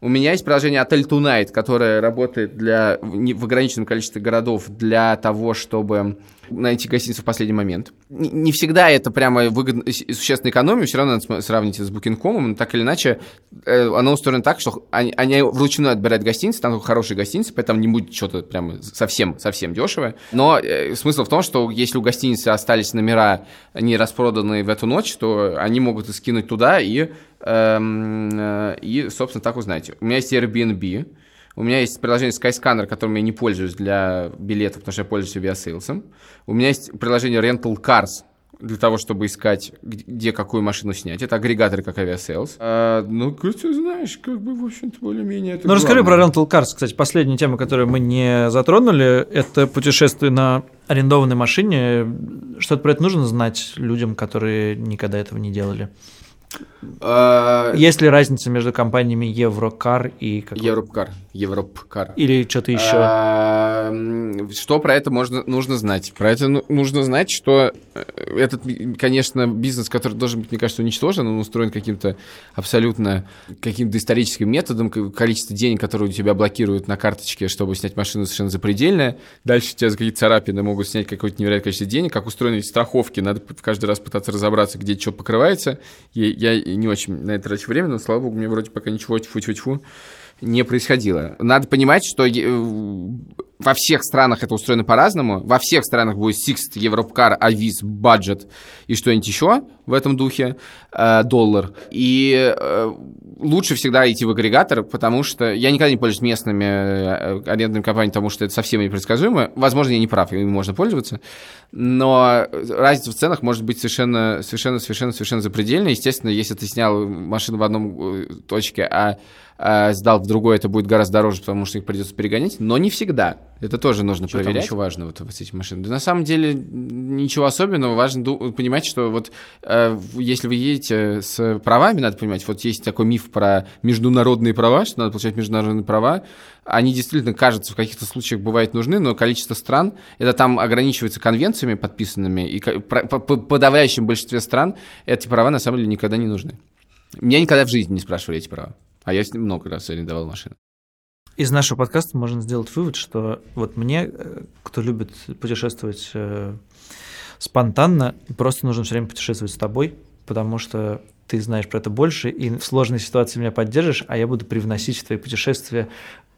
у меня есть приложение Hotel Tonight, которое работает для, в ограниченном количестве городов для того, чтобы найти гостиницу в последний момент. Не, всегда это прямо выгодно, существенная экономия, все равно надо сравнить с Booking.com, но так или иначе э, оно устроено так, что они, они вручную отбирают гостиницы, там хорошие гостиницы, поэтому не будет что-то прямо совсем, совсем дешевое. Но э, смысл в том, что если у гостиницы остались номера не распроданные в эту ночь, то они могут их скинуть туда и, эм, э, и собственно, так узнаете. У меня есть Airbnb, у меня есть приложение Skyscanner, которым я не пользуюсь для билетов, потому что я пользуюсь Aviasales ом. У меня есть приложение Rental Cars, для того, чтобы искать, где какую машину снять. Это агрегаторы, как Aviasales. А, ну, ты знаешь, как бы, в общем-то, более-менее это Ну, расскажи про Rental Cars, кстати, последняя тема, которую мы не затронули, это путешествие на арендованной машине. Что-то про это нужно знать людям, которые никогда этого не делали? А, Есть ли разница между компаниями Еврокар и какой- Европкар. Европкар. или что-то еще? А, Что про это можно, нужно знать? Про это ну- нужно знать, что э, этот, конечно, бизнес, который должен быть, мне кажется, уничтожен, он устроен каким-то абсолютно каким-то историческим методом, количество денег, которые у тебя блокируют на карточке, чтобы снять машину, совершенно запредельное. Дальше у тебя за какие-то царапины могут снять какое-то невероятное количество денег. Как устроены страховки, надо каждый раз пытаться разобраться, где что покрывается. Я, я не очень на это трачу время, но, слава богу, мне вроде пока ничего тьфу-тьфу-тьфу не происходило. Надо понимать, что во всех странах это устроено по-разному. Во всех странах будет Sixt, Европкар, Авис, Budget и что-нибудь еще в этом духе, э, доллар. И э, лучше всегда идти в агрегатор, потому что я никогда не пользуюсь местными э, арендными компаниями, потому что это совсем непредсказуемо. Возможно, я не прав, ими можно пользоваться. Но разница в ценах может быть совершенно, совершенно, совершенно, совершенно запредельная. Естественно, если ты снял машину в одном точке, а а, сдал в другой, это будет гораздо дороже, потому что их придется перегонять, но не всегда. Это тоже нужно Что там проверять. еще еще важно вот, с этими машинами? Да на самом деле ничего особенного. Важно понимать, что вот э, если вы едете с правами, надо понимать, вот есть такой миф про международные права, что надо получать международные права. Они действительно, кажется, в каких-то случаях бывают нужны, но количество стран, это там ограничивается конвенциями подписанными, и по подавляющем большинстве стран эти права на самом деле никогда не нужны. Меня никогда в жизни не спрашивали эти права. А я с ним много раз арендовал машину. Из нашего подкаста можно сделать вывод, что вот мне, э, кто любит путешествовать э, спонтанно, просто нужно все время путешествовать с тобой, потому что ты знаешь про это больше, и в сложной ситуации меня поддержишь, а я буду привносить в твои путешествия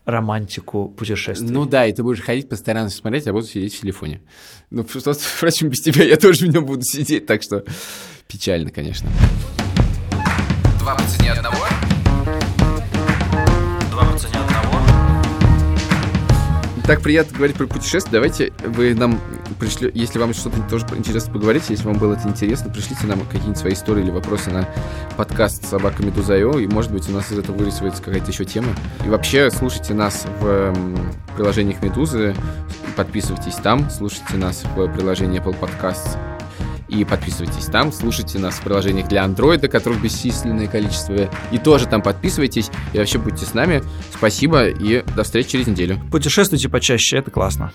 романтику путешествий. Ну да, и ты будешь ходить по сторонам смотреть, а буду сидеть в телефоне. Ну, что, впрочем, без тебя я тоже в нем буду сидеть, так что печально, конечно. Два по цене одного. Так приятно говорить про путешествия. Давайте вы нам пришли, если вам что-то тоже интересно поговорить, если вам было это интересно, пришлите нам какие-нибудь свои истории или вопросы на подкаст собака Медуза.io, и, может быть, у нас из этого вырисуется какая-то еще тема. И вообще, слушайте нас в м, приложениях Медузы, подписывайтесь там, слушайте нас в приложении Apple Podcasts и подписывайтесь там, слушайте нас в приложениях для андроида, которых бесчисленное количество, и тоже там подписывайтесь, и вообще будьте с нами. Спасибо, и до встречи через неделю. Путешествуйте почаще, это классно.